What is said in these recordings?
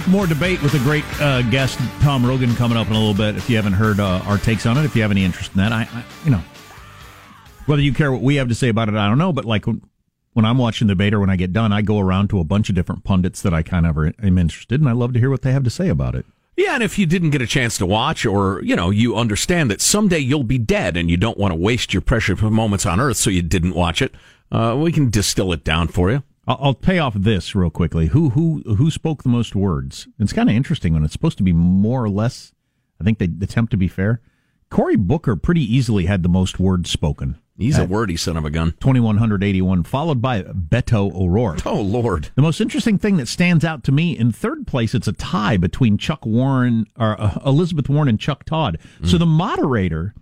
Talk more debate with a great uh, guest, Tom Rogan, coming up in a little bit. If you haven't heard uh, our takes on it, if you have any interest in that, I, I, you know, whether you care what we have to say about it, I don't know. But like when, I'm watching the debate or when I get done, I go around to a bunch of different pundits that I kind of am interested, and I love to hear what they have to say about it. Yeah, and if you didn't get a chance to watch, or you know, you understand that someday you'll be dead, and you don't want to waste your precious moments on Earth, so you didn't watch it, uh, we can distill it down for you. I'll, I'll pay off this real quickly. Who who who spoke the most words? It's kind of interesting when it's supposed to be more or less. I think they attempt to be fair. Cory Booker pretty easily had the most words spoken. He's a wordy son of a gun. 2181, followed by Beto O'Rourke. Oh, Lord. The most interesting thing that stands out to me in third place, it's a tie between Chuck Warren, or uh, Elizabeth Warren and Chuck Todd. Mm. So the moderator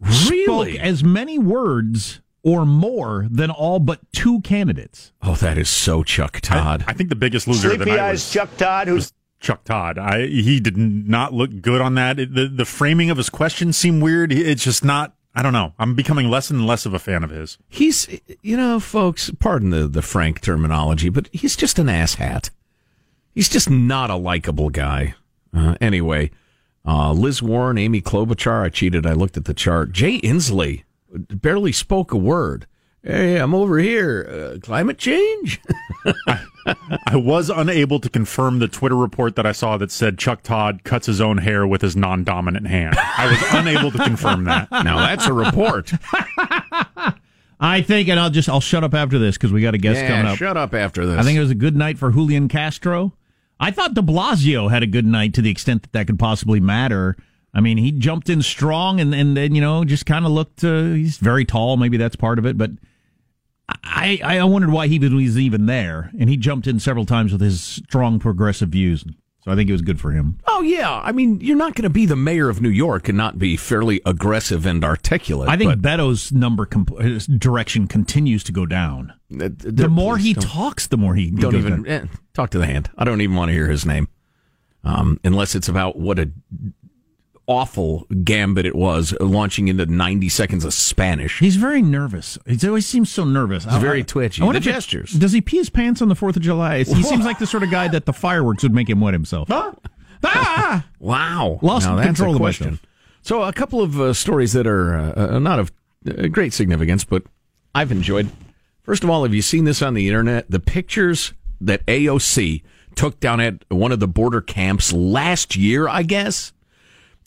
really? spoke as many words or more than all but two candidates. Oh, that is so Chuck Todd. I, I think the biggest loser Sleepy eyes was, Chuck Todd, who's Chuck Todd. I, he did not look good on that. It, the the framing of his questions seemed weird. It's just not. I don't know. I'm becoming less and less of a fan of his. He's, you know, folks. Pardon the the frank terminology, but he's just an asshat. He's just not a likable guy. Uh, anyway, uh, Liz Warren, Amy Klobuchar. I cheated. I looked at the chart. Jay Inslee barely spoke a word. Hey, I'm over here. Uh, climate change? I, I, was unable to confirm the Twitter report that I saw that said Chuck Todd cuts his own hair with his non dominant hand. I was unable to confirm that. Now, that's a report. I think, and I'll just I'll shut up after this because we got a guest yeah, coming up. Shut up after this. I think it was a good night for Julian Castro. I thought De Blasio had a good night to the extent that that could possibly matter. I mean, he jumped in strong and, and then, you know, just kind of looked, uh, he's very tall. Maybe that's part of it. But I, I wondered why he was even there. And he jumped in several times with his strong progressive views. So I think it was good for him. Oh yeah, I mean, you're not going to be the mayor of New York and not be fairly aggressive and articulate. I think Beto's number comp- his direction continues to go down. uh, The more he talks, the more he don't even eh, talk to the hand. I don't even want to hear his name, um, unless it's about what a awful gambit it was launching into 90 seconds of Spanish. He's very nervous. He always seems so nervous. He's very twitchy. I wonder The if it- gestures. Does he pee his pants on the Fourth of July? He seems like the sort of guy that the fireworks would make him wet himself. Ah! Wow, Lost Now, that's control of question. myself. So a couple of uh, stories that are uh, uh, not of uh, great significance, but I've enjoyed. First of all, have you seen this on the internet? The pictures that AOC took down at one of the border camps last year, I guess.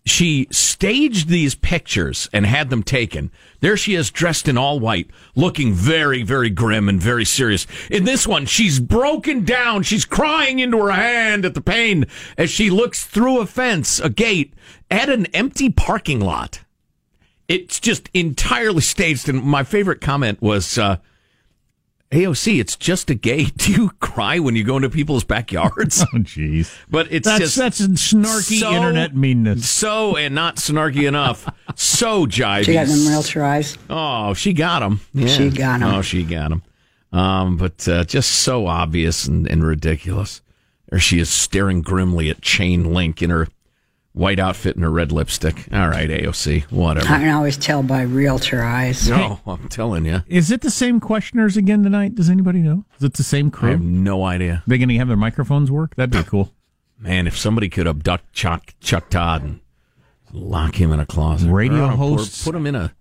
She staged these pictures and had them taken. There she is dressed in all white, looking very, very grim and very serious. In this one, she's broken down. She's crying into her hand at the pain as she looks through a fence, a gate, at an empty parking lot. It's just entirely staged. And my favorite comment was, uh, AOC, it's just a gate. Do you cry when you go into people's backyards? Oh, jeez. But it's That's just that's snarky so- internet meanness. so and not snarky enough. So jivey. She got them realtor eyes. Oh, she got them. Yeah. She got 'em. Oh, she got them. Um, but uh, just so obvious and, and ridiculous. There she is staring grimly at Chain Link in her white outfit and her red lipstick. All right, AOC, whatever. I can always tell by realtor eyes. No, I'm telling you. Is it the same questioners again tonight? Does anybody know? Is it the same crew? I have no idea. They going to have their microphones work? That'd be cool. Man, if somebody could abduct Chuck Chuck Todd and lock him in a closet, Radio Or, or hosts- put him in a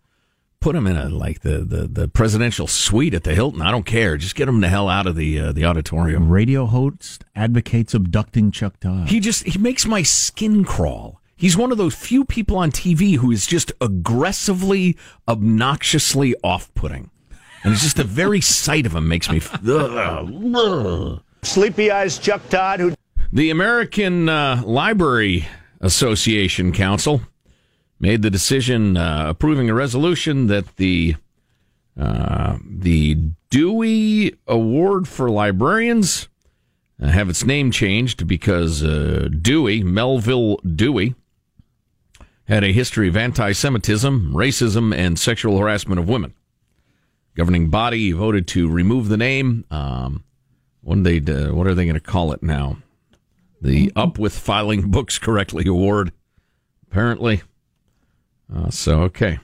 put him in a like the, the, the presidential suite at the Hilton. I don't care. Just get him the hell out of the uh, the auditorium. Radio host advocates abducting Chuck Todd. He just he makes my skin crawl. He's one of those few people on TV who is just aggressively, obnoxiously off-putting, and it's just the very sight of him makes me. Ugh, ugh. Sleepy eyes Chuck Todd, who The American uh, Library Association Council made the decision uh, approving a resolution that the uh, the Dewey Award for Librarians uh, have its name changed because uh, Dewey, Melvil Dewey, had a history of anti-Semitism, racism, and sexual harassment of women. Governing body voted to remove the name. Um, what, they, uh, what are they going to call it now? the Up with Filing Books Correctly Award, apparently. Uh, so, okay.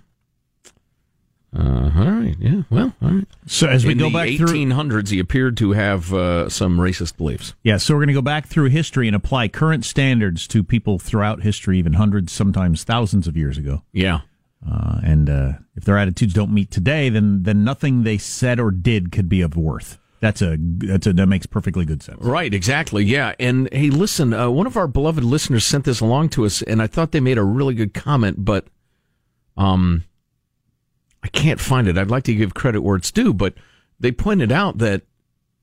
Uh, all right. Yeah. Well, all right. So as we In go the back through, 1800s, he appeared to have uh, some racist beliefs. yeah. So we're going to go back through history and apply current standards to people throughout history, even hundreds, sometimes thousands of years ago. Yeah. Uh, and uh, if their attitudes don't meet today, then then nothing they said or did could be of worth. That's a that's a that makes perfectly good sense. Right, exactly. Yeah. And hey, listen, uh, one of our beloved listeners sent this along to us, and I thought they made a really good comment, but um, I can't find it. I'd like to give credit where it's due, but they pointed out that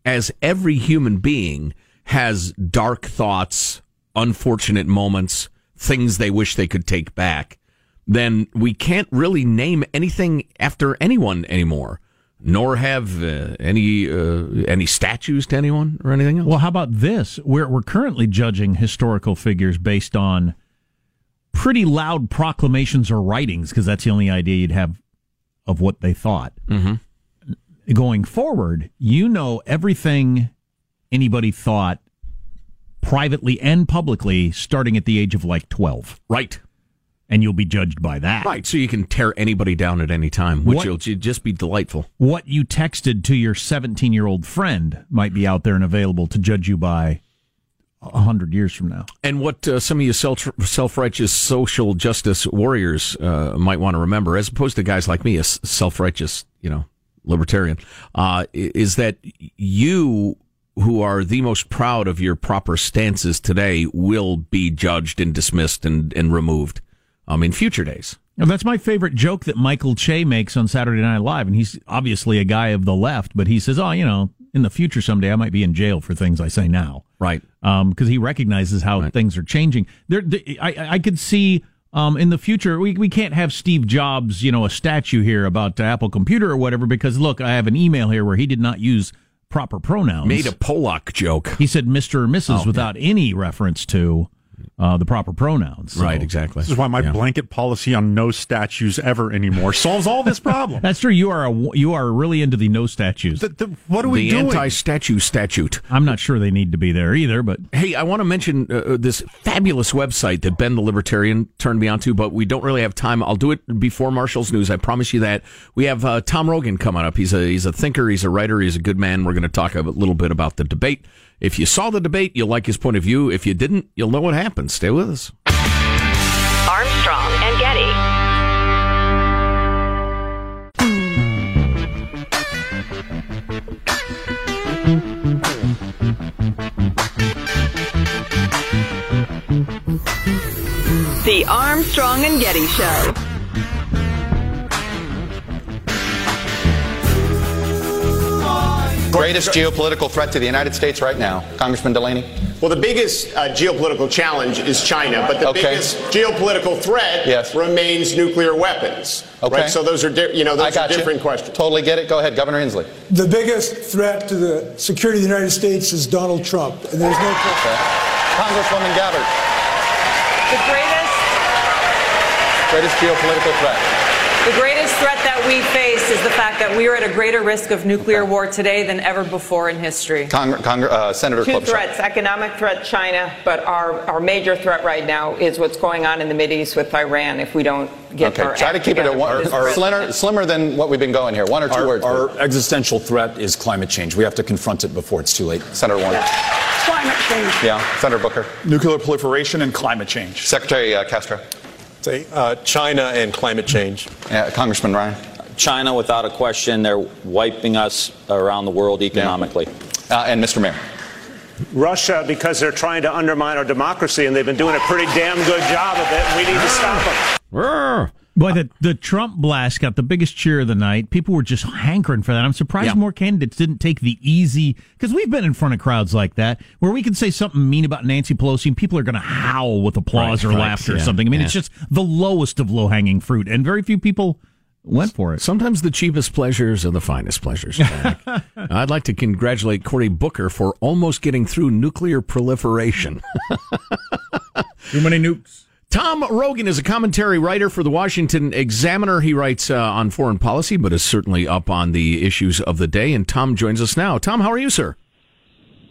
as every human being has dark thoughts, unfortunate moments, things they wish they could take back, then we can't really name anything after anyone anymore. Nor have uh, any uh, any statues to anyone or anything else. Well, how about this? We're we're currently judging historical figures based on pretty loud proclamations or writings because that's the only idea you'd have of what they thought. Mm-hmm. Going forward, you know everything anybody thought privately and publicly starting at the age of like 12. Right. And you'll be judged by that. Right, so you can tear anybody down at any time, which What- will just be delightful. What you texted to your 17 year old friend might be out there and available to judge you by hundred years from now. And what uh, some of you self self righteous social justice warriors uh, might want to remember, as opposed to guys like me, a self righteous, you know, libertarian, uh, is that you who are the most proud of your proper stances today will be judged and dismissed and, and removed um, in future days. Now, that's my favorite joke that Michael Che makes on Saturday Night Live, and he's obviously a guy of the left, but he says, "Oh, you know, in the future someday I might be in jail for things I say now." Right. because he recognizes how things are changing. There, the, I, I could see um, in the future we, we can't have Steve Jobs, you know, a statue here about uh, Apple Computer or whatever. Because look, I have an email here where he did not use proper pronouns. Made a Polak joke. He said Mr. or Mrs. Oh, without any reference to uh, the proper pronouns. So- Right, exactly. This is why my Yeah. blanket policy on no statues ever anymore solves all this problem. That's true. You are a, you are really into the no statues. The- the- what are we the doing? anti-statue statute. I'm not sure they need to be there either, but Hey, I want to mention uh, this fabulous website that Ben the Libertarian turned me onto, but we don't really have time. I'll do it before Marshall's news. I promise you that. We have uh, Tom Rogan coming up. He's a he's a thinker. He's a writer. He's a good man. We're going to talk a little bit about the debate. If you saw the debate, you'll like his point of view. If you didn't, you'll know what happened. Stay with us. Armstrong and Getty. The Armstrong and Getty Show. Greatest geopolitical threat to the United States right now, Congressman Delaney? Well, the biggest uh, geopolitical challenge is China, but the Okay. biggest geopolitical threat Yes. remains nuclear weapons. Okay. Right? So those are, di- you know, I those are got you. different questions. Totally get it. Go ahead, Governor Inslee. The biggest threat to the security of the United States is Donald Trump, and there's no question. Congresswoman Gabbard, The greatest, greatest geopolitical threat. the greatest threat that we face is the fact that we are at a greater risk of nuclear war today than ever before in history. Congr- Congr- uh, Senator Two Klobuchar. threats economic threat, China, but our, our major threat right now is what's going on in the Mideast with Iran if we don't get Okay, our try to keep it together at one, for this or slimmer, slimmer than what we've been going here. One or two Our, words. our existential threat is climate change. We have to confront it before it's too late. Senator Warren. Climate change. Yeah, Senator Booker. Nuclear proliferation and climate change. Secretary uh, Castro. Say, uh, China and climate change. Yeah, Congressman Ryan. China, without a question, they're wiping us around the world economically. Uh, and Mr. Mayor. Russia, because they're trying to undermine our democracy, and they've been doing a pretty damn good job of it, and we need to stop them. Boy, the, the Trump blast got the biggest cheer of the night. People were just hankering for that. I'm surprised Yeah. more candidates didn't take the easy, because we've been in front of crowds like that, where we can say something mean about Nancy Pelosi and people are going to howl with applause Right, or right, laughter or something. I mean, yeah. it's just the lowest of low hanging fruit, and very few people went for it. Sometimes the cheapest pleasures are the finest pleasures. I'd like to congratulate Cory Booker for almost getting through nuclear proliferation. Too many nukes. Tom Rogan is a commentary writer for the Washington Examiner. He writes uh, on foreign policy, but is certainly up on the issues of the day. And Tom joins us now. Tom, how are you, sir?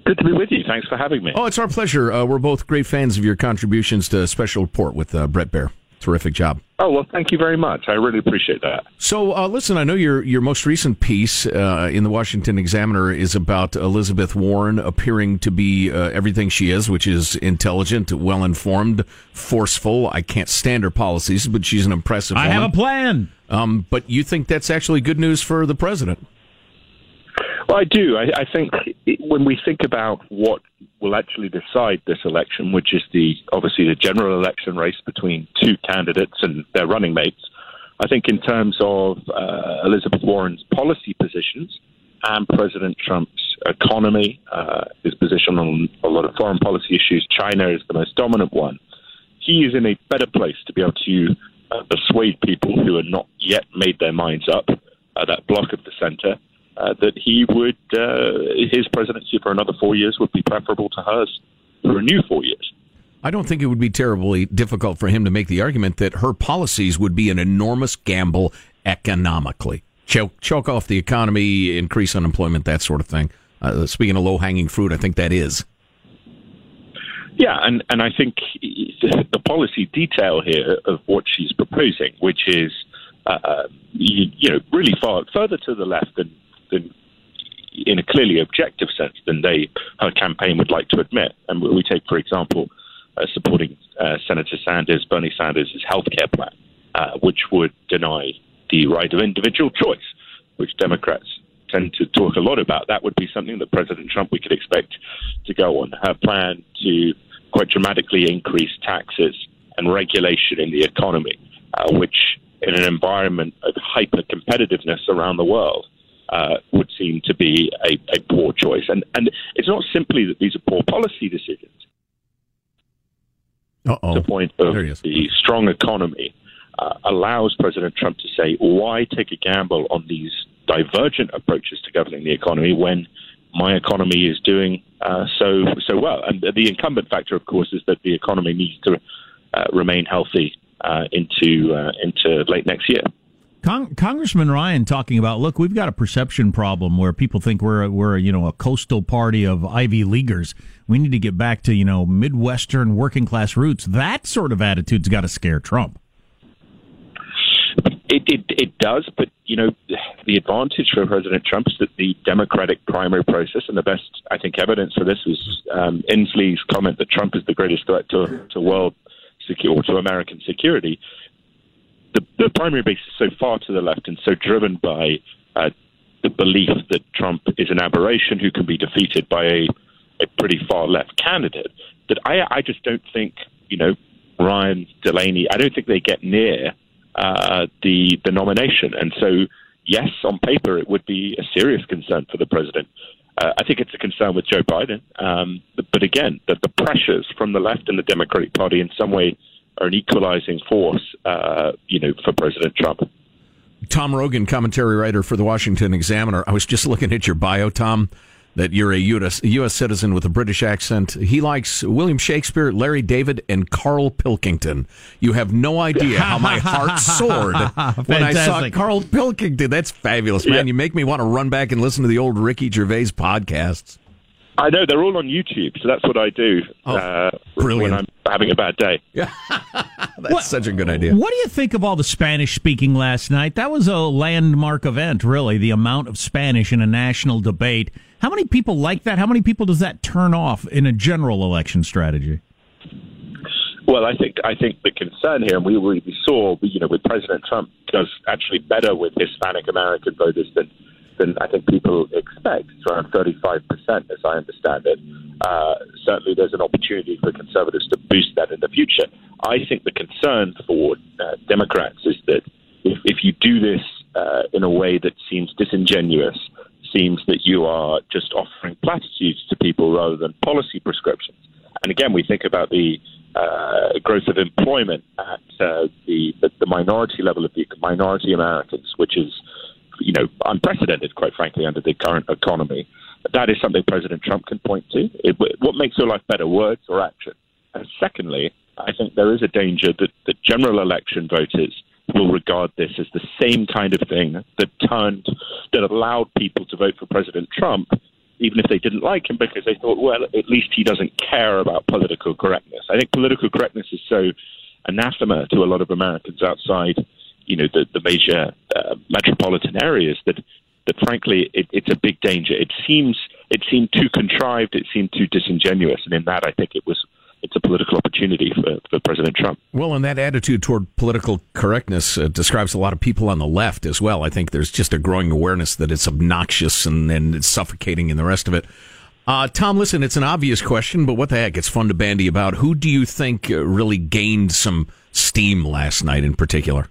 Good to be with you. Thanks for having me. Oh, it's our pleasure. Uh, we're both great fans of your contributions to Special Report with uh, Bret Baier. Terrific job. Oh well, thank you very much. I really appreciate that. So, uh, listen, I know your your most recent piece uh, in the Washington Examiner is about Elizabeth Warren appearing to be uh, everything she is, which is intelligent, well informed, forceful. I can't stand her policies, but she's an impressive. I woman. have a plan. Um, but you think that's actually good news for the president? Well, I do. I, I think when we think about what will actually decide this election, which is the obviously the general election race between two candidates and their running mates, I think in terms of uh, Elizabeth Warren's policy positions and President Trump's economy, uh, his position on a lot of foreign policy issues, China is the most dominant one. He is in a better place to be able to uh, persuade people who have not yet made their minds up, uh, that block of the center, uh, that he would uh, his presidency for another four years would be preferable to hers for a new four years. I don't think it would be terribly difficult for him to make the argument that her policies would be an enormous gamble economically. Choke, choke off the economy, increase unemployment, that sort of thing. Uh, speaking of low hanging fruit, I think that is. Yeah, and, and I think the, policy detail here of what she's proposing, which is uh, you, you know really far further to the left than, than in a clearly objective sense than they her campaign would like to admit. And we take, for example, uh, supporting uh, Senator Sanders, Bernie Sanders' healthcare plan, uh, which would deny the right of individual choice, which Democrats tend to talk a lot about. That would be something that President Trump we could expect to go on. Her plan to quite dramatically increase taxes and regulation in the economy, uh, which in an environment of hyper competitiveness around the world uh, would seem to be a, a poor choice. And, and it's not simply that these are poor policy decisions. Uh-oh. The point of the strong economy uh, allows President Trump to say, why take a gamble on these divergent approaches to governing the economy when my economy is doing uh, so so well. And the incumbent factor, of course, is that the economy needs to uh, remain healthy uh, into uh, into late next year. Con- Congressman Ryan talking about, look, we've got a perception problem where people think we're we're you know a coastal party of Ivy Leaguers. We need to get back to you know Midwestern working class roots. That sort of attitude's got to scare Trump. It, it, it does, but you know the advantage for President Trump is that the Democratic primary process, and the best I think evidence for this was um, Inslee's comment that Trump is the greatest threat to to world secure to American security. The, the primary base is so far to the left and so driven by uh, the belief that Trump is an aberration who can be defeated by a, a pretty far left candidate that I, I just don't think you know Ryan Delaney. I don't think they get near uh, the the nomination, and so yes, on paper it would be a serious concern for the president. Uh, I think it's a concern with Joe Biden, um, but, but, again, the, the, pressures from the left and the Democratic Party in some way are an equalizing force, uh, you know, for President Trump. Tom Rogan, commentary writer for the Washington Examiner. I was just looking at your bio, Tom that you're a US, US, citizen with a British accent. He likes William Shakespeare, Larry David, and Carl Pilkington. You have no idea how my heart soared when I saw Carl Pilkington. That's fabulous, man. Yeah. You make me want to run back and listen to the old Ricky Gervais podcasts. I know they're all on YouTube, so that's what I do oh, uh, when I'm having a bad day. Yeah, that's what, such a good idea. What do you think of all the Spanish speaking last night? That was a landmark event, really. The amount of Spanish in a national debate. How many people like that? How many people does that turn off in a general election strategy? Well, I think I think the concern here, and we we saw, you know, with President Trump does actually better with Hispanic American voters than than I think people expect. It's around 35%, as I understand it. Uh, certainly, there's an opportunity for conservatives to boost that in the future. I think the concern for uh, Democrats is that if, if you do this uh, in a way that seems disingenuous, seems that you are just offering platitudes to people rather than policy prescriptions. And again, we think about the uh, growth of employment at uh, the, the, the minority level of the minority Americans, which is you know, unprecedented, quite frankly, under the current economy. That is something President Trump can point to. It, what makes your life better, words or action? And secondly, I think there is a danger that the general election voters will regard this as the same kind of thing that turned, that allowed people to vote for President Trump, even if they didn't like him, because they thought, well, at least he doesn't care about political correctness. I think political correctness is so anathema to a lot of Americans outside you know the the major uh, metropolitan areas that that frankly it, it's a big danger. It seems it seemed too contrived. It seemed too disingenuous, and in that I think it was it's a political opportunity for, for President Trump. Well, and that attitude toward political correctness uh, describes a lot of people on the left as well. I think there's just a growing awareness that it's obnoxious and, and it's suffocating and the rest of it. Uh, Tom, listen, it's an obvious question, but what the heck? It's fun to bandy about. Who do you think uh, really gained some steam last night in particular?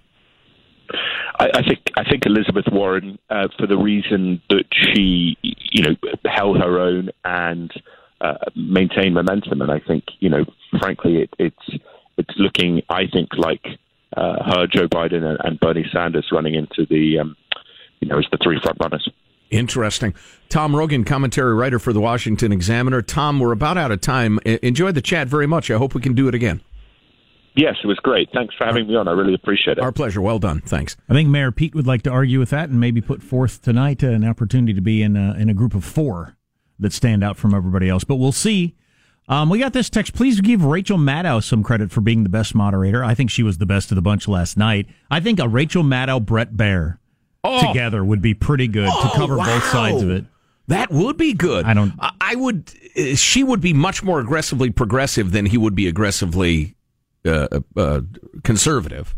I, I think I think Elizabeth Warren, uh, for the reason that she, you know, held her own and uh, maintained momentum, and I think, you know, frankly, it, it's it's looking, I think, like uh, her, Joe Biden, and, and Bernie Sanders running into the, um, you know, as the three front runners. Interesting. Tom Rogan, commentary writer for the Washington Examiner. Tom, we're about out of time. Enjoyed the chat very much. I hope we can do it again. Yes, it was great. Thanks for having me on. I really appreciate it. Our pleasure. Well done. Thanks. I think Mayor Pete would like to argue with that and maybe put forth tonight uh, an opportunity to be in a, in a group of four that stand out from everybody else. But we'll see. Um, we got this text. Please give Rachel Maddow some credit for being the best moderator. I think she was the best of the bunch last night. I think a Rachel Maddow Bret Baier oh. together would be pretty good oh, to cover wow. both sides of it. That would be good. I don't. I would. Uh, she would be much more aggressively progressive than he would be aggressively uh, uh, conservative.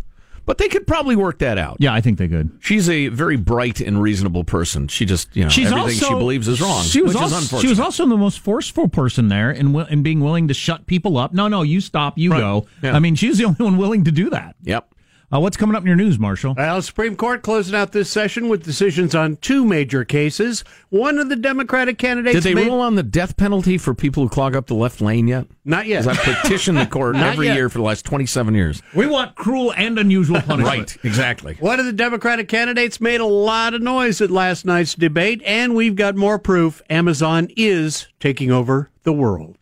But they could probably work that out. Yeah, I think they could. She's a very bright and reasonable person. She just, you know, She's everything also, she believes is wrong. She was also, She was also the most forceful person there in, in being willing to shut people up. No, no, you stop, you right. go. Yeah. I mean, she's the only one willing to do that. Yep. Uh, what's coming up in your news, Marshall? Well, Supreme Court closing out this session with decisions on two major cases. One of the Democratic candidates Did they made, rule on the death penalty for people who clog up the left lane yet? Not yet. 'Cause I've petitioned the court every yet. year for the last 27 years. We want cruel and unusual punishment. Right, exactly. One of the Democratic candidates made a lot of noise at last night's debate, and we've got more proof Amazon is taking over the world.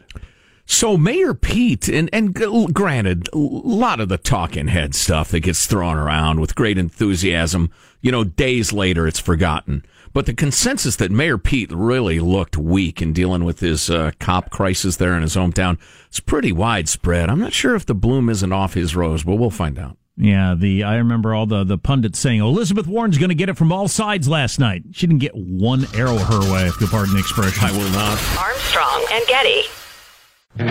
So Mayor Pete, and and granted, a lot of the talking head stuff that gets thrown around with great enthusiasm, you know, days later it's forgotten. But the consensus that Mayor Pete really looked weak in dealing with his uh, cop crisis there in his hometown is pretty widespread. I'm not sure if the bloom isn't off his rose, but we'll find out. Yeah, the I remember all the the pundits saying Elizabeth Warren's going to get it from all sides last night. She didn't get one arrow her way, if you'll pardon the expression. I will not. Armstrong and Getty. So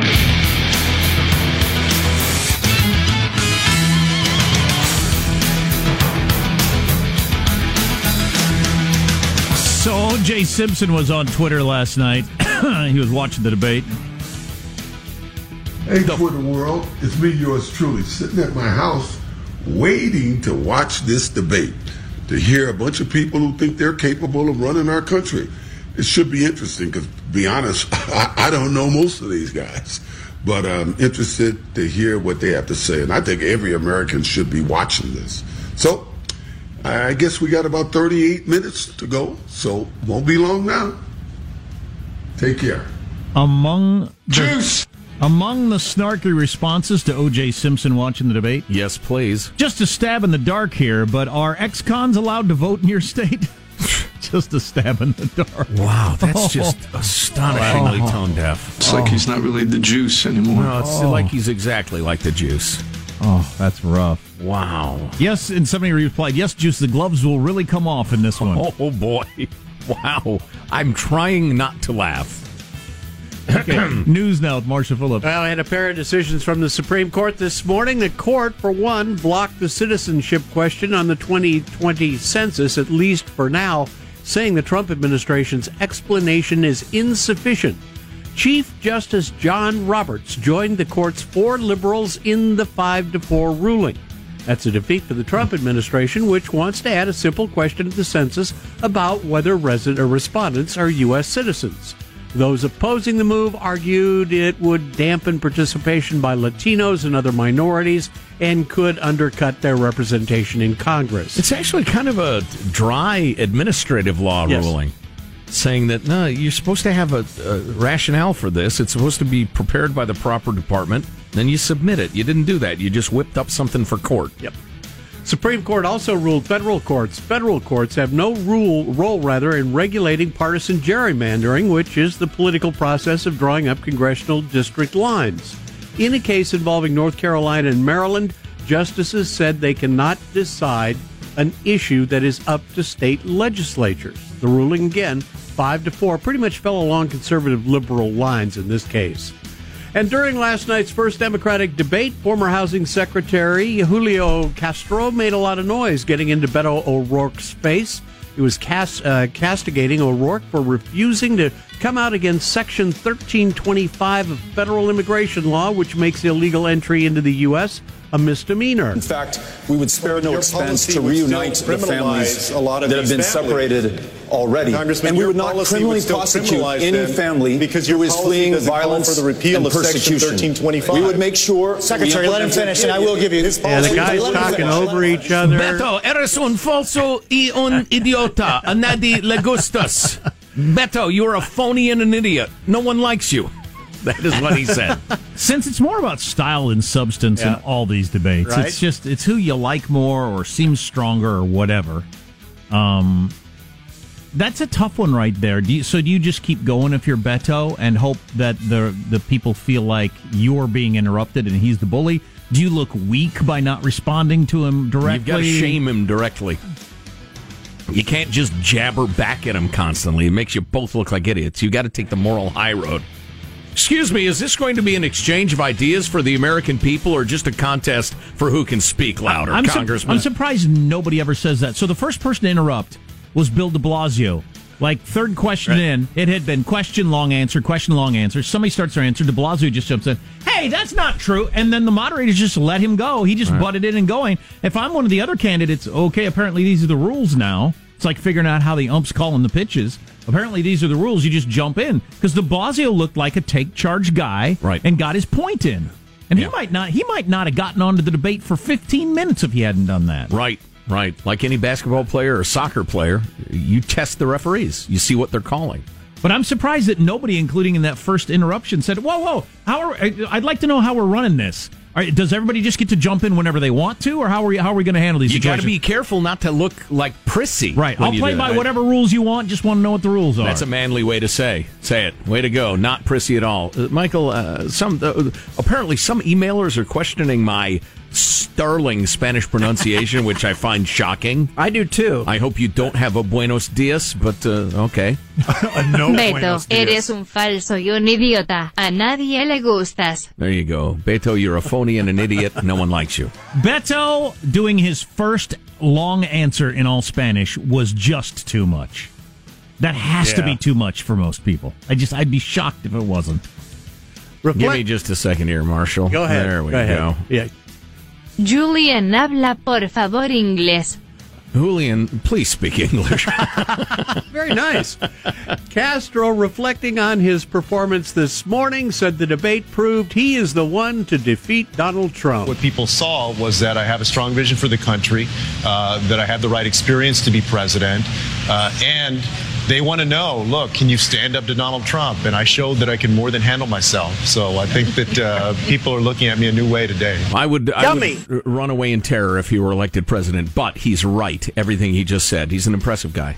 O.J. Simpson was on Twitter last night. he was watching the debate. Hey, Twitter world, it's me, yours truly, sitting at my house waiting to watch this debate, to hear a bunch of people who think they're capable of running our country. It should be interesting because, to be honest, I, I don't know most of these guys, but I'm interested to hear what they have to say. And I think every American should be watching this. So, I guess we got about 38 minutes to go, so won't be long now. Take care. Among the, among the snarky responses to O.J. Simpson watching the debate, Yes, please. just a stab in the dark here, but are ex-cons allowed to vote in your state? just a stab in the dark. Wow, that's just oh. astonishingly Oh. tone deaf. It's like he's not really the juice anymore. No, it's Oh. like he's exactly like the juice. Oh, that's rough. Wow. Yes, and somebody replied, "Yes, Juice, the gloves will really come off in this one." Oh, oh boy. Wow. I'm trying not to laugh. Okay, news now with Marshall Phillips. Well, I had a pair of decisions from the Supreme Court this morning. The court, for one, blocked the citizenship question on the 2020 census, at least for now, saying the Trump administration's explanation is insufficient. Chief Justice John Roberts joined the court's four liberals in the 5 to 4 ruling. That's a defeat for the Trump administration, which wants to add a simple question to the census about whether resident or respondents are U.S. citizens. Those opposing the move argued it would dampen participation by Latinos and other minorities and could undercut their representation in Congress. It's actually kind of a dry administrative law Yes. ruling saying that no, you're supposed to have a, a rationale for this. It's supposed to be prepared by the proper department. Then you submit it. You didn't do that. You just whipped up something for court. Yep. Supreme Court also ruled federal courts. Federal courts have no rule role rather in regulating partisan gerrymandering, which is the political process of drawing up congressional district lines. In a case involving North Carolina and Maryland, justices said they cannot decide an issue that is up to state legislatures. The ruling again, 5 to 4, pretty much fell along conservative liberal lines in this case. And during last night's first Democratic debate, former Housing Secretary Julian Castro made a lot of noise getting into Beto O'Rourke's face. He was cast, uh, castigating O'Rourke for refusing to come out against Section 1325 of federal immigration law, which makes illegal entry into the U.S. a misdemeanor. In fact, we would spare no expense to reunite the families a lot of that have been families. separated already. Congressman, and we would not policy criminally would prosecute any family because who your fleeing violence for the repeal and of Section persecution. 1325. We would make sure Secretary, let him finish, and I will give you his Yeah, the policy. guys talking over each other. Beto, eres un falso y un idiota. A nadie le gustas. Beto, you're a phony and an idiot. No one likes you. That is what he said. Since it's more about style and substance Yeah. in all these debates, Right. it's just it's who you like more or seems stronger or whatever. Um, that's a tough one right there. Do you, so do you just keep going if you're Beto and hope that the the people feel like you're being interrupted and he's the bully? Do you look weak by not responding to him directly? You've got to shame him directly. You can't just jabber back at him constantly. It makes you both look like idiots. You got to take the moral high road. Excuse me, is this going to be an exchange of ideas for the American people or just a contest for who can speak louder, I'm, su- Congressman? I'm surprised nobody ever says that. So the first person to interrupt was Bill de Blasio Like third question in, it had been question, long answer, question, long answer. Somebody starts their answer. De Blasio just jumps in. Hey, that's not true. And then the moderators just let him go. He just Right. butted in and going. If I'm one of the other candidates, okay, apparently these are the rules now. It's like figuring out how the umps calling the pitches. Apparently these are the rules. You just jump in because De Blasio looked like a take charge guy, right. and got his point in. And he might not. He might not have gotten onto the debate for 15 minutes if he hadn't done that. Right, right. Like any basketball player or soccer player, you test the referees. You see what they're calling. But I'm surprised that nobody, including in that first interruption, said, "Whoa, whoa! How are? I'd like to know how we're running this. All right, does everybody just get to jump in whenever they want to, or how are we, how are we going to handle these? You got to be careful not to look like prissy. right. I'll play by that. whatever rules you want. Just want to know what the rules are. That's a manly way to say. Say it. Way to go. Not prissy at all. Uh, Michael, uh, some uh, apparently some emailers are questioning my sterling Spanish pronunciation, which I find shocking. I do too. I hope you don't have a buenos dias, but uh, okay. No Beto, eres un falso y un idiota. A nadie le gustas. There you go. Beto, you're a phony and an idiot. No one likes you. Beto doing his first long answer in all Spanish was just too much. That has to be too much for most people. I just I'd be shocked if it wasn't. Give me just a second here, Marshall. Go ahead. There we Go go. Yeah. Julian, habla por favor inglés. Julian, please speak English. Very nice. Castro, reflecting on his performance this morning, said the debate proved he is the one to defeat Donald Trump. What people saw was that I have a strong vision for the country, uh, that I have the right experience to be president, uh, and they want to know look, can you stand up to Donald Trump? And I showed that I can more than handle myself. So I think that uh, people are looking at me a new way today. I would, I would run away in terror if he were elected president, but he's right. Everything he just said. He's an impressive guy.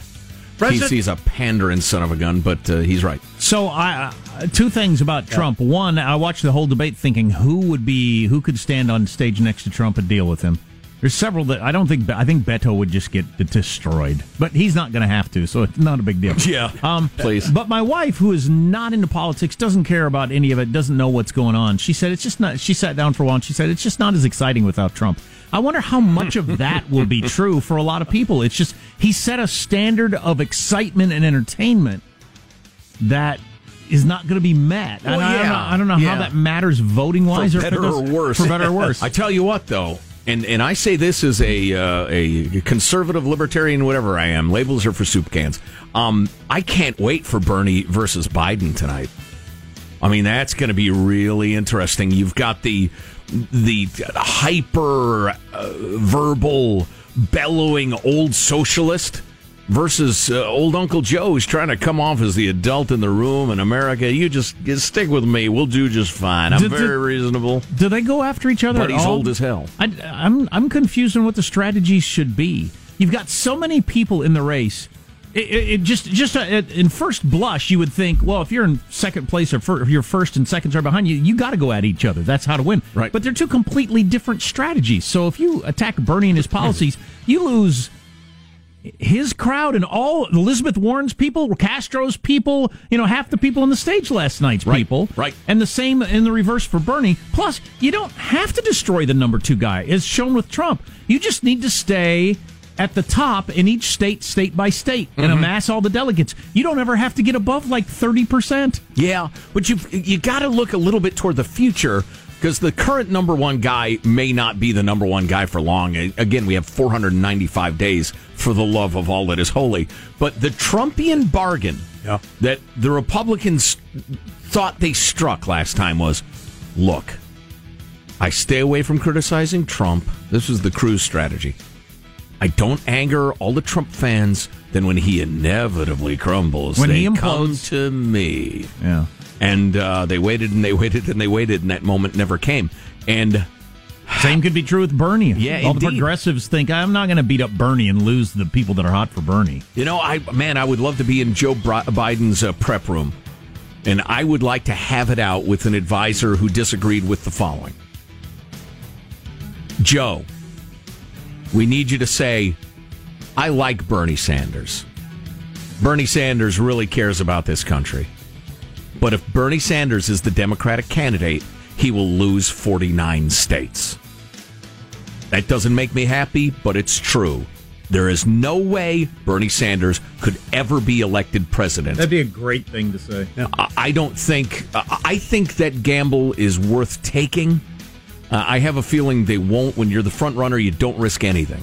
President- He's, he's a pandering son of a gun, but uh, he's right. So I uh, two things about Trump. One, I watched the whole debate thinking who would be who could stand on stage next to Trump and deal with him. There's several that I don't think I think Beto would just get destroyed, but he's not going to have to, so it's not a big deal. Yeah, um, please. But my wife, who is not into politics, doesn't care about any of it, doesn't know what's going on. She said it's just not. She sat down for a while. and She said it's just not as exciting without Trump. I wonder how much of that will be true for a lot of people. It's just he set a standard of excitement and entertainment that is not going to be met. Well, and I don't know, yeah, I don't know yeah. how that matters voting wise, for or better or worse. For better or worse. I tell you what, though, and and I say this as a uh, a conservative libertarian, whatever I am. Labels are for soup cans. Um, I can't wait for Bernie versus Biden tonight. I mean, that's going to be really interesting. You've got the the hyper uh, verbal bellowing old socialist versus uh, old Uncle Joe who's trying to come off as the adult in the room in America. You just, just stick with me. We'll do just fine. I'm Did- very did- reasonable. Do they go after each other? But at he's all? old as hell. I, I'm I'm confused on what the strategies should be. You've got so many people in the race. It, it, it just just uh, it- in first blush, you would think, well, if you're in second place or fir- if you're first and seconds are behind you, you got to go at each other. That's how to win. Right. But they're two completely different strategies. So if you attack Bernie and his policies, you lose his crowd and all Elizabeth Warren's people, Castro's people, you know, half the people on the stage last night's people. Right. And the same in the reverse for Bernie. Plus, you don't have to destroy the number two guy, as shown with Trump. You just need to stay at the top in each state, state by state, and Mhm. amass all the delegates. You don't ever have to get above like 30%. Yeah, but you you got to look a little bit toward the future because the current number one guy may not be the number one guy for long. Again, we have 495 days for the love of all that is holy. But the Trumpian bargain that the Republicans thought they struck last time was look, I stay away from criticizing Trump. This was the Cruz strategy. I don't anger all the Trump fans. Then when he inevitably crumbles, When they he come to me. Yeah. And uh, they waited and they waited and they waited, and that moment never came. And Same could be true with Bernie. Yeah, all the progressives think I'm not going to beat up Bernie and lose the people that are hot for Bernie. You know, I man, I would love to be in Joe Biden's uh, prep room, and I would like to have it out with an advisor who disagreed with the following: Joe, we need you to say, "I like Bernie Sanders." Bernie Sanders really cares about this country, but if Bernie Sanders is the Democratic candidate, he will lose forty nine states. That doesn't make me happy, but it's true. There is no way Bernie Sanders could ever be elected president. That'd be a great thing to say. I I don't think. I think that gamble is worth taking. Uh, I have a feeling they won't. When you're the front runner, you don't risk anything.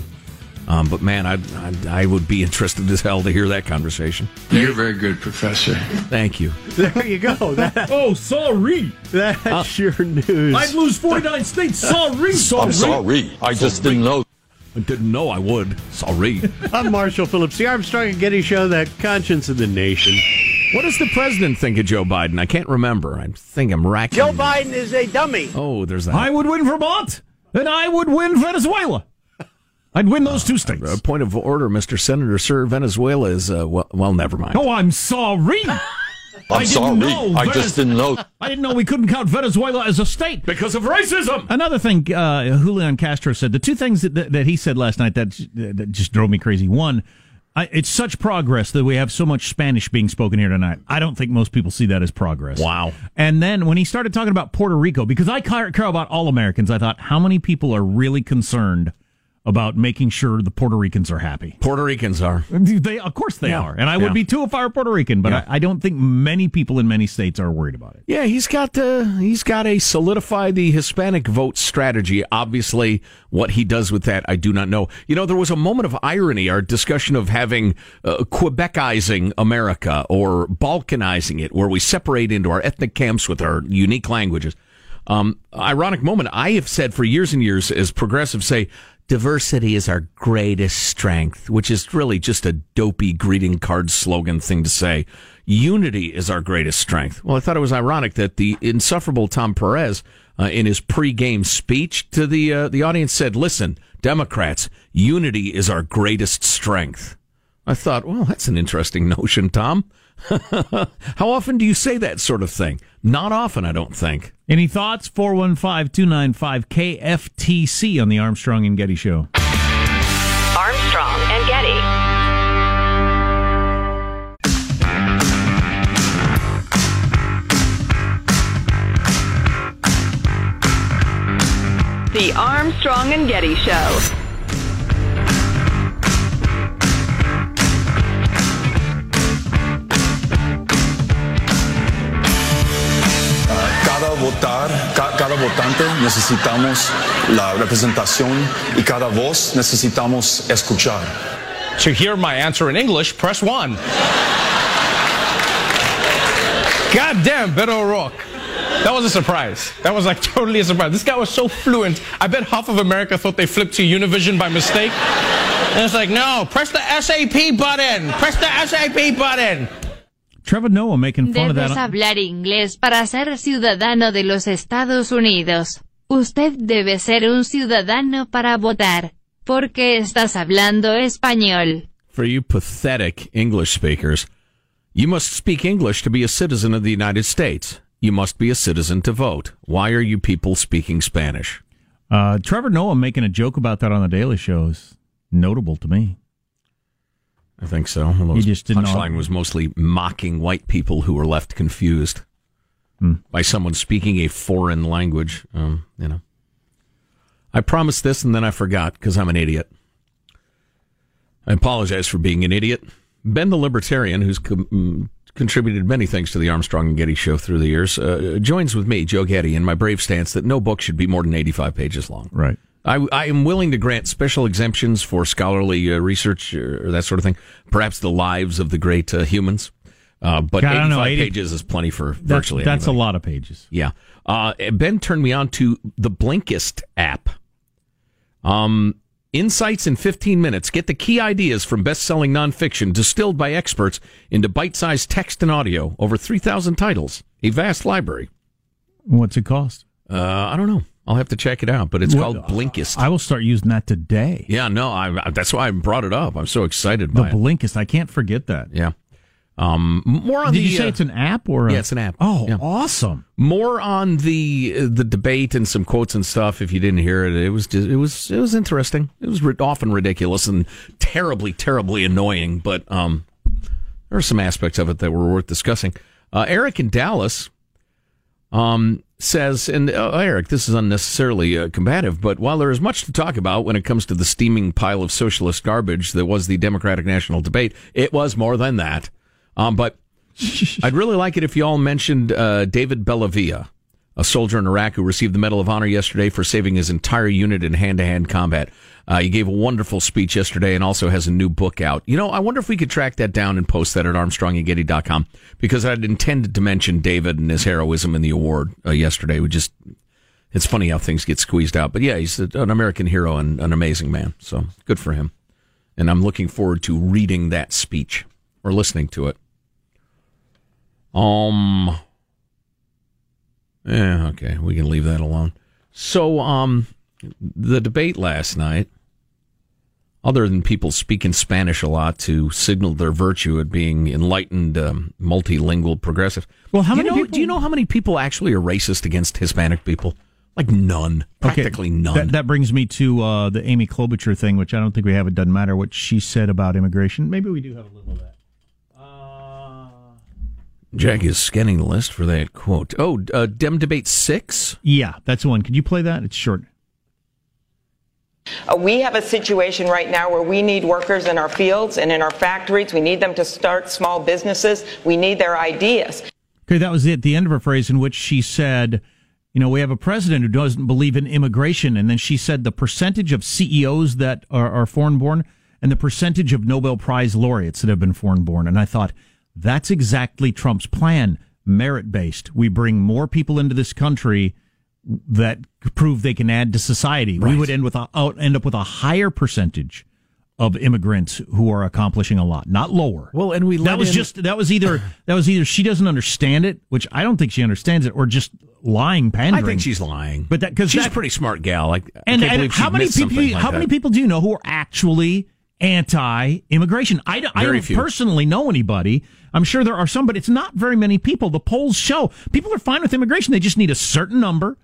Um, but man, I, I I would be interested as hell to hear that conversation. You're very good, Professor. Thank you. There you go. That, oh, sorry. That's your news. I'd lose 49 states. Sorry. I'm sorry. I just didn't know. I didn't know I would. Sorry. I'm Marshall Phillips, the Armstrong and Getty Show, that conscience of the nation. What does the president think of Joe Biden? I can't remember. I think I'm racking. Joe Biden is a dummy. Oh, there's that. I would win Vermont, and I would win Venezuela. I'd win those two states. A point of order, Mr. Senator, sir. Venezuela is, uh, well, well, never mind. Oh, I'm sorry. I'm I sorry. Know I just didn't know. I didn't know we couldn't count Venezuela as a state because of racism. Another thing, uh, Julian Castro said the two things that, that, that he said last night that that just drove me crazy. One, I, it's such progress that we have so much Spanish being spoken here tonight. I don't think most people see that as progress. Wow. And then when he started talking about Puerto Rico, because I care, care about all Americans, I thought, how many people are really concerned about making sure the Puerto Ricans are happy? Puerto Ricans are. They, of course, they Yeah. are, and I would be too if I were Puerto Rican. But Yeah. I, I don't think many people in many states are worried about it. Yeah, he's got uh, he's got a solidify the Hispanic vote strategy. Obviously, what he does with that, I do not know. You know, there was a moment of irony, our discussion of having uh, Quebecizing America or Balkanizing it, where we separate into our ethnic camps with our unique languages. Um, ironic moment. I have said for years and years, as progressives say, diversity is our greatest strength, which is really just a dopey greeting card slogan thing to say. Unity is our greatest strength. Well, I thought it was ironic that the insufferable Tom Perez, uh, in his pregame speech to the uh, the audience, said, "Listen, Democrats, unity is our greatest strength." I thought, well, that's an interesting notion, Tom. How often do you say that sort of thing? Not often, I don't think. Any thoughts? 415 295 KFTC on the Armstrong and Getty Show. Armstrong and Getty. The Armstrong and Getty Show. Votar, ca- cada votante necesitamos la representación y cada voz necesitamos escuchar. To hear my answer in English, press 1. God damn, Beto O'Rourke. That was a surprise. That was like totally a surprise. This guy was so fluent. I bet half of America thought they flipped to Univision by mistake. And it's like, no, press the SAP button. Press the SAP button. Trevor Noah making fun of Debes that. hablar inglés para ser ciudadano de los Estados Unidos. Usted debe ser un ciudadano para votar. Porque estás hablando español. For you pathetic English speakers, you must speak English to be a citizen of the United States. You must be a citizen to vote. Why are you people speaking Spanish? Uh, Trevor Noah making a joke about that on the Daily Show is notable to me. I think so. Although his just didn't punchline know- was mostly mocking white people who were left confused by someone speaking a foreign language. Um, you know, I promised this and then I forgot because I'm an idiot. I apologize for being an idiot. Ben, the libertarian, who's com- mm, contributed many things to the Armstrong and Getty show through the years, uh, joins with me, Joe Getty, in my brave stance that no book should be more than 85 pages long. Right. I, I am willing to grant special exemptions for scholarly uh, research or, or that sort of thing. Perhaps the lives of the great uh, humans. Uh, but God, I don't 85 know, 80 pages is plenty for That's, virtually that's a lot of pages. Yeah. Uh, ben turned me on to the Blinkist app. Um, insights in 15 minutes. Get the key ideas from best-selling nonfiction distilled by experts into bite-sized text and audio. Over 3,000 titles. A vast library. What's it cost? Uh, I don't know. I'll have to check it out, but it's called Blinkist. I will start using that today. Yeah, no, I, I- that's why I brought it up. I'm so excited The by it. Blinkist. I can't forget that. Yeah. Um, more on Did the. you say uh, it's an app or? A, yeah, it's an app. Oh, Yeah. awesome! More on the uh, the debate and some quotes and stuff. If you didn't hear it, it was just, it was it was interesting. It was ri- often ridiculous and terribly terribly annoying, but um, there are some aspects of it that were worth discussing. Uh, Eric in Dallas um says, and uh, Eric, this is unnecessarily uh, combative, but while there is much to talk about when it comes to the steaming pile of socialist garbage that was the Democratic national debate, it was more than that. Um, but I'd really like it if you all mentioned uh, David Bellavia, a soldier in Iraq who received the Medal of Honor yesterday for saving his entire unit in hand to hand combat. Uh, he gave a wonderful speech yesterday and also has a new book out. You know, I wonder if we could track that down and post that at armstrongandgetty.com because I'd intended to mention David and his heroism in the award uh, yesterday. We just, it's funny how things get squeezed out. But yeah, he's an American hero and an amazing man. So good for him. And I'm looking forward to reading that speech or listening to it. Um, yeah, okay, we can leave that alone. So, um, the debate last night, other than people speaking Spanish a lot to signal their virtue at being enlightened, um, multilingual, progressive. Well, how you many know, people- do you know how many people actually are racist against Hispanic people? Like none, practically none. That, that brings me to uh, the Amy Klobuchar thing, which I don't think we have. It doesn't matter what she said about immigration. Maybe we do have a little of that. Jack is scanning the list for that quote. Oh, uh, Dem debate six. Yeah, that's the one. Could you play that? It's short. Uh, we have a situation right now where we need workers in our fields and in our factories. We need them to start small businesses. We need their ideas. Okay, that was it. The end of her phrase, in which she said, "You know, we have a president who doesn't believe in immigration," and then she said the percentage of CEOs that are, are foreign born and the percentage of Nobel Prize laureates that have been foreign born. And I thought that's exactly Trump's plan, merit based. We bring more people into this country that prove they can add to society. We would end with a, end up with a higher percentage of immigrants who are accomplishing a lot, not lower. Well, and we that was in- just that was either that was either she doesn't understand it, which I don't think she understands it, or just lying, pandering. I think she's lying, But that because she's a pretty smart gal. Like, and, and how many people? like how that. many people do you know who are actually anti-immigration? I don't, I don't few. personally know anybody. I'm sure there are some, but it's not very many people. The polls show people are fine with immigration. They just need a certain number.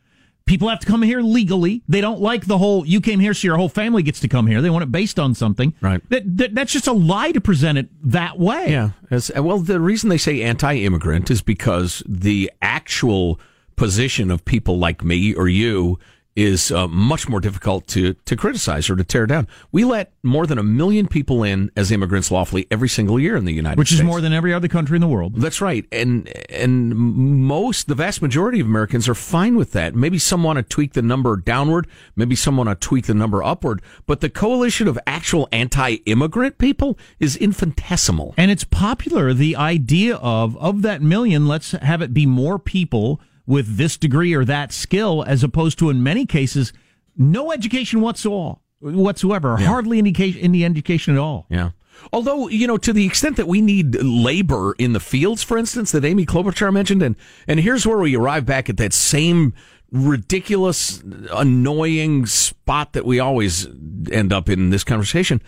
People have to come here legally. They don't like the whole "you came here, so your whole family gets to come here." They want it based on something. Right. That, that that's just a lie to present it that way. Yeah. As, well, the reason they say anti-immigrant is because the actual position of people like me or you is uh, much more difficult to, to criticize or to tear down. We let more than a million people in as immigrants lawfully every single year in the United Which States. Which is more than every other country in the world. That's right, and and most, the vast majority of Americans are fine with that. Maybe some want to tweak the number downward, maybe some want to tweak the number upward, but the coalition of actual anti-immigrant people is infinitesimal. And it's popular, the idea of, of that million, let's have it be more people with this degree or that skill, as opposed to, in many cases, no education whatsoever, whatsoever, or hardly any, any education at all. Yeah. Although, you know, to the extent that we need labor in the fields, for instance, that Amy Klobuchar mentioned, and, and here's where we arrive back at that same ridiculous, annoying spot that we always end up in this conversation.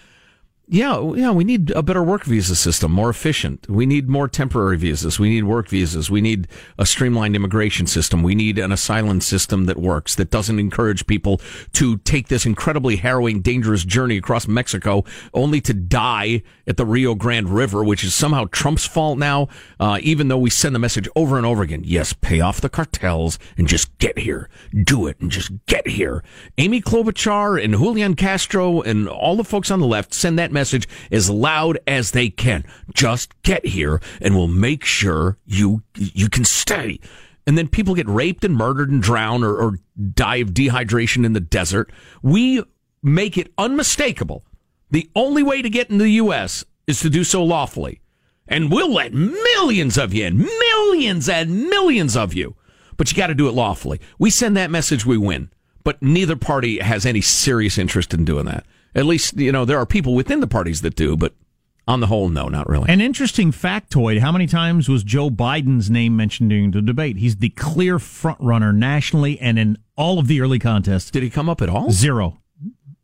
Yeah, yeah, we need a better work visa system, more efficient. We need more temporary visas. We need work visas. We need a streamlined immigration system. We need an asylum system that works, that doesn't encourage people to take this incredibly harrowing, dangerous journey across Mexico only to die at the Rio Grande River, which is somehow Trump's fault now, uh, even though we send the message over and over again. Yes, pay off the cartels and just get here. Do it and just get here. Amy Klobuchar and Julian Castro and all the folks on the left send that message as loud as they can. Just get here and we'll make sure you, you can stay. And then people get raped and murdered and drown or, or die of dehydration in the desert. We make it unmistakable. The only way to get into the U.S. is to do so lawfully. And we'll let millions of you in, millions and millions of you. But you got to do it lawfully. We send that message, we win. But neither party has any serious interest in doing that. At least, you know, there are people within the parties that do, but on the whole, no, not really. An interesting factoid how many times was Joe Biden's name mentioned during the debate? He's the clear front runner nationally and in all of the early contests. Did he come up at all? Zero.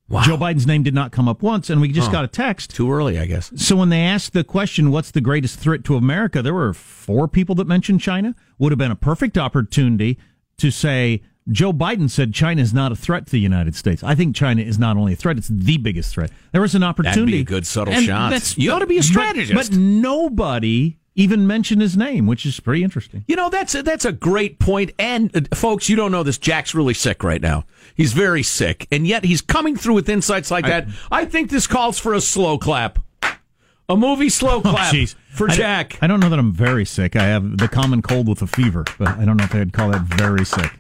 Wow. Joe Biden's name did not come up once, and we just Huh. got a text. Too early, I guess. So when they asked the question, what's the greatest threat to America, there were four people that mentioned China. Would have been a perfect opportunity to say, Joe Biden said China is not a threat to the United States. I think China is not only a threat, it's the biggest threat. There was an opportunity. a good subtle shot. You ought to be a strategist. But, nobody even mentioned his name, which is pretty interesting. You know, that's a, that's a great point. And uh, folks, you don't know this. Jack's really sick right now. He's very sick, and yet he's coming through with insights like I- that. I think this calls for a slow clap, a movie slow clap Oh, for I Jack. I don't know that I'm very sick. I have the common cold with a fever, but I don't know if they'd call that very sick.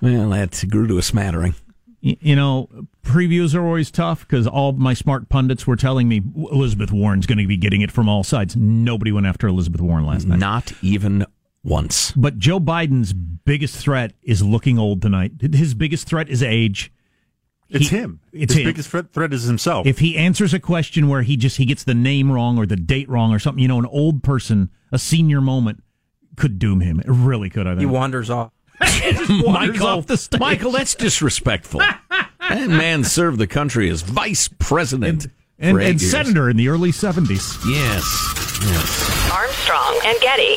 Well, that grew to a smattering. You know, previews are always tough because all my smart pundits were telling me Elizabeth Warren's going to be getting it from all sides. Nobody went after Elizabeth Warren last night. Not even once. But Joe Biden's biggest threat is looking old tonight. His biggest threat is age. It's He- him. It's His him. biggest threat, threat is himself. If he answers a question where he just he gets the name wrong or the date wrong or something, you know, an old person, a senior moment could doom him. It really could. I think He wanders off. wanders Michael, off the stage. Michael, that's disrespectful. that man served the country as vice president and, for eight and senator in the early seventies. Yes, yes. Armstrong and Getty.